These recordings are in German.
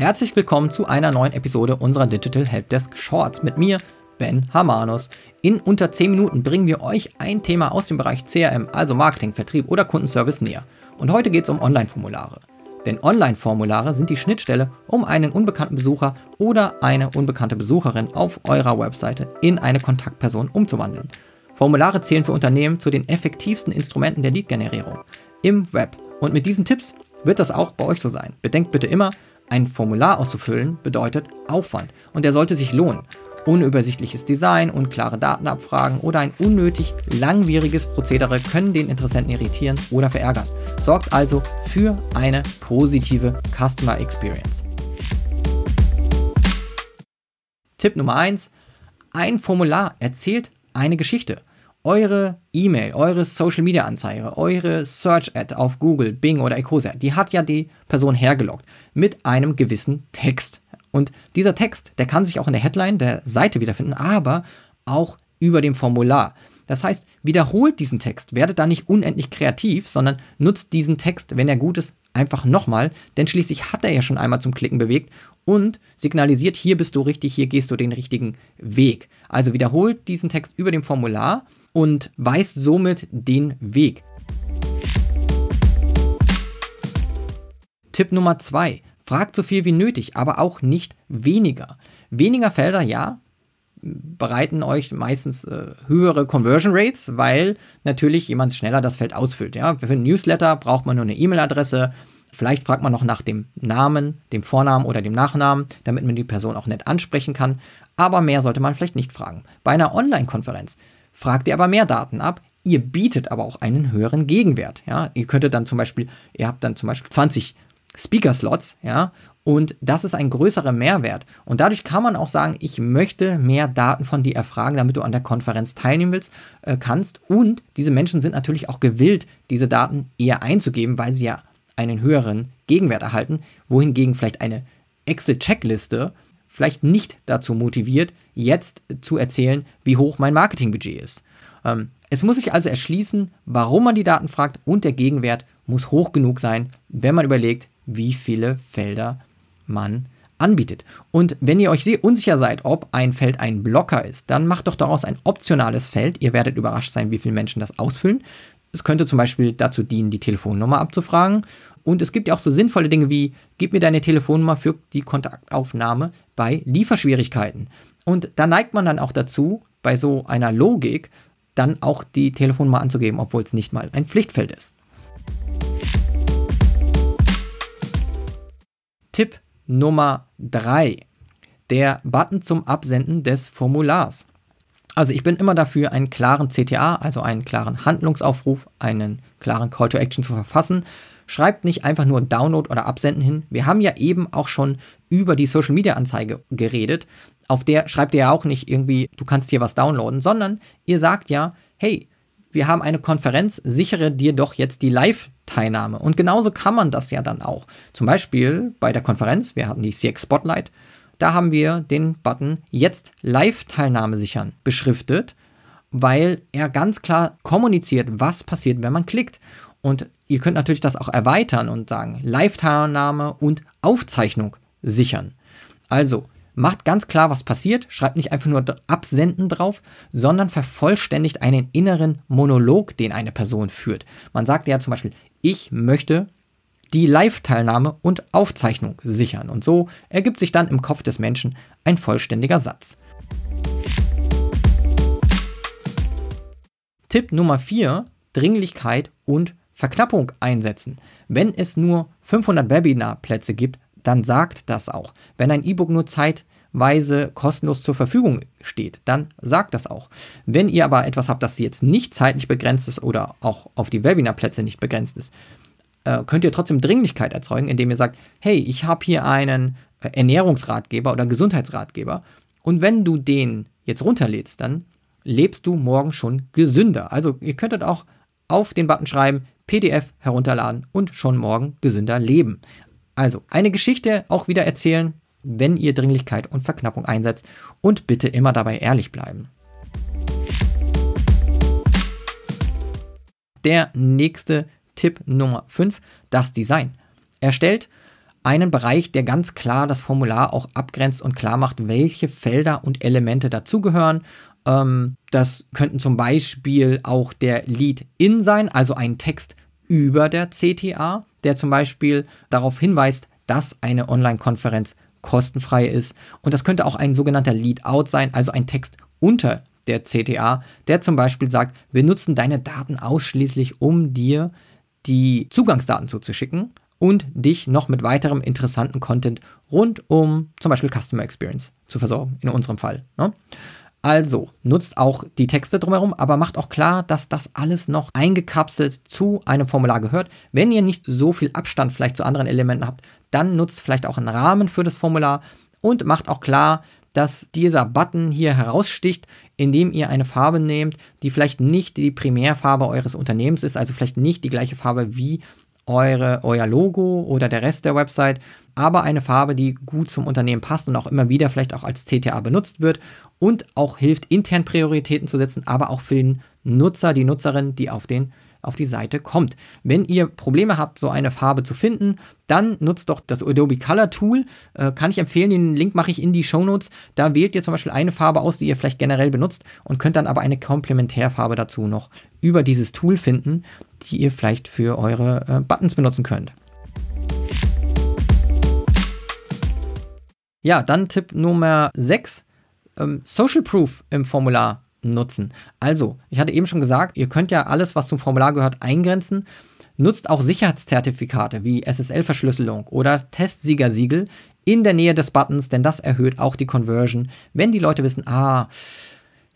Herzlich willkommen zu einer neuen Episode unserer Digital Helpdesk Shorts mit mir, Ben Hamanus. In unter 10 Minuten bringen wir euch ein Thema aus dem Bereich CRM, also Marketing, Vertrieb oder Kundenservice näher. Und heute geht es um Online-Formulare. Denn Online-Formulare sind die Schnittstelle, um einen unbekannten Besucher oder eine unbekannte Besucherin auf eurer Webseite in eine Kontaktperson umzuwandeln. Formulare zählen für Unternehmen zu den effektivsten Instrumenten der Lead-Generierung im Web. Und mit diesen Tipps wird das auch bei euch so sein. Bedenkt bitte immer, ein Formular auszufüllen bedeutet Aufwand und der sollte sich lohnen. Unübersichtliches Design, unklare Datenabfragen oder ein unnötig langwieriges Prozedere können den Interessenten irritieren oder verärgern. Sorgt also für eine positive Customer Experience. Tipp Nummer 1. Ein Formular erzählt eine Geschichte eure E-Mail, eure Social Media Anzeige, eure Search Ad auf Google, Bing oder Ecosia, die hat ja die Person hergelockt mit einem gewissen Text. Und dieser Text, der kann sich auch in der Headline der Seite wiederfinden, aber auch über dem Formular. Das heißt, wiederholt diesen Text, werdet da nicht unendlich kreativ, sondern nutzt diesen Text, wenn er gut ist, einfach nochmal, denn schließlich hat er ja schon einmal zum Klicken bewegt und signalisiert, hier bist du richtig, hier gehst du den richtigen Weg. Also wiederholt diesen Text über dem Formular und weist somit den Weg. Tipp Nummer 2. Fragt so viel wie nötig, aber auch nicht weniger. Weniger Felder, ja, bereiten euch meistens äh, höhere Conversion Rates, weil natürlich jemand schneller das Feld ausfüllt. Ja? Für einen Newsletter braucht man nur eine E-Mail-Adresse. Vielleicht fragt man noch nach dem Namen, dem Vornamen oder dem Nachnamen, damit man die Person auch nett ansprechen kann. Aber mehr sollte man vielleicht nicht fragen. Bei einer Online-Konferenz fragt ihr aber mehr Daten ab. Ihr bietet aber auch einen höheren Gegenwert. Ja? Ihr könntet dann zum Beispiel, ihr habt dann zum Beispiel 20 Speaker-Slots, ja, und das ist ein größerer Mehrwert. Und dadurch kann man auch sagen, ich möchte mehr Daten von dir erfragen, damit du an der Konferenz teilnehmen willst, äh, kannst. Und diese Menschen sind natürlich auch gewillt, diese Daten eher einzugeben, weil sie ja einen höheren Gegenwert erhalten, wohingegen vielleicht eine Excel-Checkliste vielleicht nicht dazu motiviert, jetzt zu erzählen, wie hoch mein Marketingbudget ist. Ähm, es muss sich also erschließen, warum man die Daten fragt und der Gegenwert muss hoch genug sein, wenn man überlegt, wie viele Felder man anbietet. Und wenn ihr euch sehr unsicher seid, ob ein Feld ein Blocker ist, dann macht doch daraus ein optionales Feld. Ihr werdet überrascht sein, wie viele Menschen das ausfüllen. Es könnte zum Beispiel dazu dienen, die Telefonnummer abzufragen. Und es gibt ja auch so sinnvolle Dinge wie, gib mir deine Telefonnummer für die Kontaktaufnahme bei Lieferschwierigkeiten. Und da neigt man dann auch dazu, bei so einer Logik, dann auch die Telefonnummer anzugeben, obwohl es nicht mal ein Pflichtfeld ist. Tipp Nummer 3. Der Button zum Absenden des Formulars. Also ich bin immer dafür, einen klaren CTA, also einen klaren Handlungsaufruf, einen klaren Call to Action zu verfassen. Schreibt nicht einfach nur Download oder Absenden hin. Wir haben ja eben auch schon über die Social Media Anzeige geredet. Auf der schreibt ihr ja auch nicht irgendwie, du kannst hier was downloaden, sondern ihr sagt ja, hey, wir haben eine Konferenz, sichere dir doch jetzt die Live-Teilnahme. Und genauso kann man das ja dann auch. Zum Beispiel bei der Konferenz, wir hatten die CX Spotlight, da haben wir den Button jetzt Live-Teilnahme sichern beschriftet, weil er ganz klar kommuniziert, was passiert, wenn man klickt. Und ihr könnt natürlich das auch erweitern und sagen, Live-Teilnahme und Aufzeichnung sichern. Also, macht ganz klar, was passiert, schreibt nicht einfach nur absenden drauf, sondern vervollständigt einen inneren Monolog, den eine Person führt. Man sagt ja zum Beispiel, ich möchte die Live-Teilnahme und Aufzeichnung sichern. Und so ergibt sich dann im Kopf des Menschen ein vollständiger Satz. Tipp Nummer 4, Dringlichkeit und Verknappung einsetzen. Wenn es nur 500 Webinar-Plätze gibt, dann sagt das auch. Wenn ein E-Book nur zeitweise kostenlos zur Verfügung steht, dann sagt das auch. Wenn ihr aber etwas habt, das jetzt nicht zeitlich begrenzt ist oder auch auf die Webinarplätze nicht begrenzt ist, äh, könnt ihr trotzdem Dringlichkeit erzeugen, indem ihr sagt, hey, ich habe hier einen äh, Ernährungsratgeber oder Gesundheitsratgeber und wenn du den jetzt runterlädst, dann lebst du morgen schon gesünder. Also ihr könntet auch auf den Button schreiben, PDF herunterladen und schon morgen gesünder leben. Also eine Geschichte auch wieder erzählen, wenn ihr Dringlichkeit und Verknappung einsetzt und bitte immer dabei ehrlich bleiben. Der nächste Tipp Nummer 5, das Design. Erstellt einen Bereich, der ganz klar das Formular auch abgrenzt und klar macht, welche Felder und Elemente dazugehören. Ähm, das könnten zum Beispiel auch der Lead-In sein, also ein Text über der CTA, der zum Beispiel darauf hinweist, dass eine Online-Konferenz kostenfrei ist. Und das könnte auch ein sogenannter Lead-Out sein, also ein Text unter der CTA, der zum Beispiel sagt, wir nutzen deine Daten ausschließlich, um dir die Zugangsdaten zuzuschicken und dich noch mit weiterem interessanten Content rund um zum Beispiel Customer Experience zu versorgen, in unserem Fall. Ne? Also nutzt auch die Texte drumherum, aber macht auch klar, dass das alles noch eingekapselt zu einem Formular gehört. Wenn ihr nicht so viel Abstand vielleicht zu anderen Elementen habt, dann nutzt vielleicht auch einen Rahmen für das Formular und macht auch klar, dass dieser Button hier heraussticht, indem ihr eine Farbe nehmt, die vielleicht nicht die Primärfarbe eures Unternehmens ist, also vielleicht nicht die gleiche Farbe wie eure, euer Logo oder der Rest der Website, aber eine Farbe, die gut zum Unternehmen passt und auch immer wieder vielleicht auch als CTA benutzt wird und auch hilft, intern Prioritäten zu setzen, aber auch für den Nutzer, die Nutzerin, die auf den auf die Seite kommt. Wenn ihr Probleme habt, so eine Farbe zu finden, dann nutzt doch das Adobe Color Tool. Äh, kann ich empfehlen, den Link mache ich in die Show Notes. Da wählt ihr zum Beispiel eine Farbe aus, die ihr vielleicht generell benutzt und könnt dann aber eine Komplementärfarbe dazu noch über dieses Tool finden, die ihr vielleicht für eure äh, Buttons benutzen könnt. Ja, dann Tipp Nummer 6. Ähm, Social Proof im Formular nutzen. Also, ich hatte eben schon gesagt, ihr könnt ja alles, was zum Formular gehört, eingrenzen. Nutzt auch Sicherheitszertifikate wie SSL-Verschlüsselung oder Testsiegersiegel in der Nähe des Buttons, denn das erhöht auch die Conversion, wenn die Leute wissen, ah,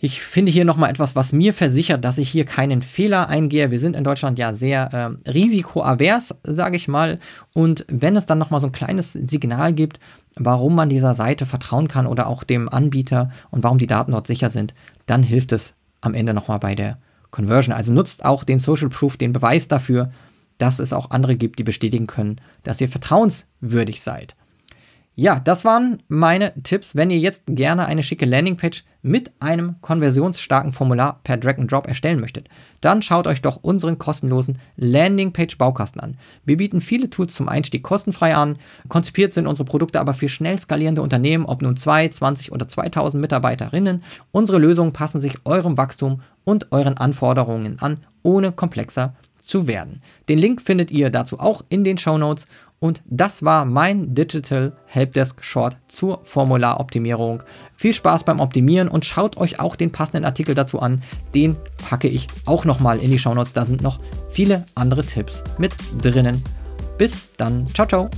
ich finde hier nochmal etwas, was mir versichert, dass ich hier keinen Fehler eingehe. Wir sind in Deutschland ja sehr äh, risikoavers, sage ich mal. Und wenn es dann nochmal so ein kleines Signal gibt, warum man dieser Seite vertrauen kann oder auch dem Anbieter und warum die Daten dort sicher sind, dann hilft es am Ende nochmal bei der Conversion. Also nutzt auch den Social Proof, den Beweis dafür, dass es auch andere gibt, die bestätigen können, dass ihr vertrauenswürdig seid. Ja, das waren meine Tipps. Wenn ihr jetzt gerne eine schicke Landingpage mit einem konversionsstarken Formular per Drag and Drop erstellen möchtet, dann schaut euch doch unseren kostenlosen Landingpage-Baukasten an. Wir bieten viele Tools zum Einstieg kostenfrei an. Konzipiert sind unsere Produkte aber für schnell skalierende Unternehmen, ob nun 2, 20 oder 2000 Mitarbeiterinnen. Unsere Lösungen passen sich eurem Wachstum und euren Anforderungen an, ohne komplexer zu werden. Den Link findet ihr dazu auch in den Show Notes und das war mein Digital Helpdesk Short zur Formularoptimierung. Viel Spaß beim Optimieren und schaut euch auch den passenden Artikel dazu an. Den packe ich auch nochmal in die Shownotes. Da sind noch viele andere Tipps mit drinnen. Bis dann. Ciao, ciao.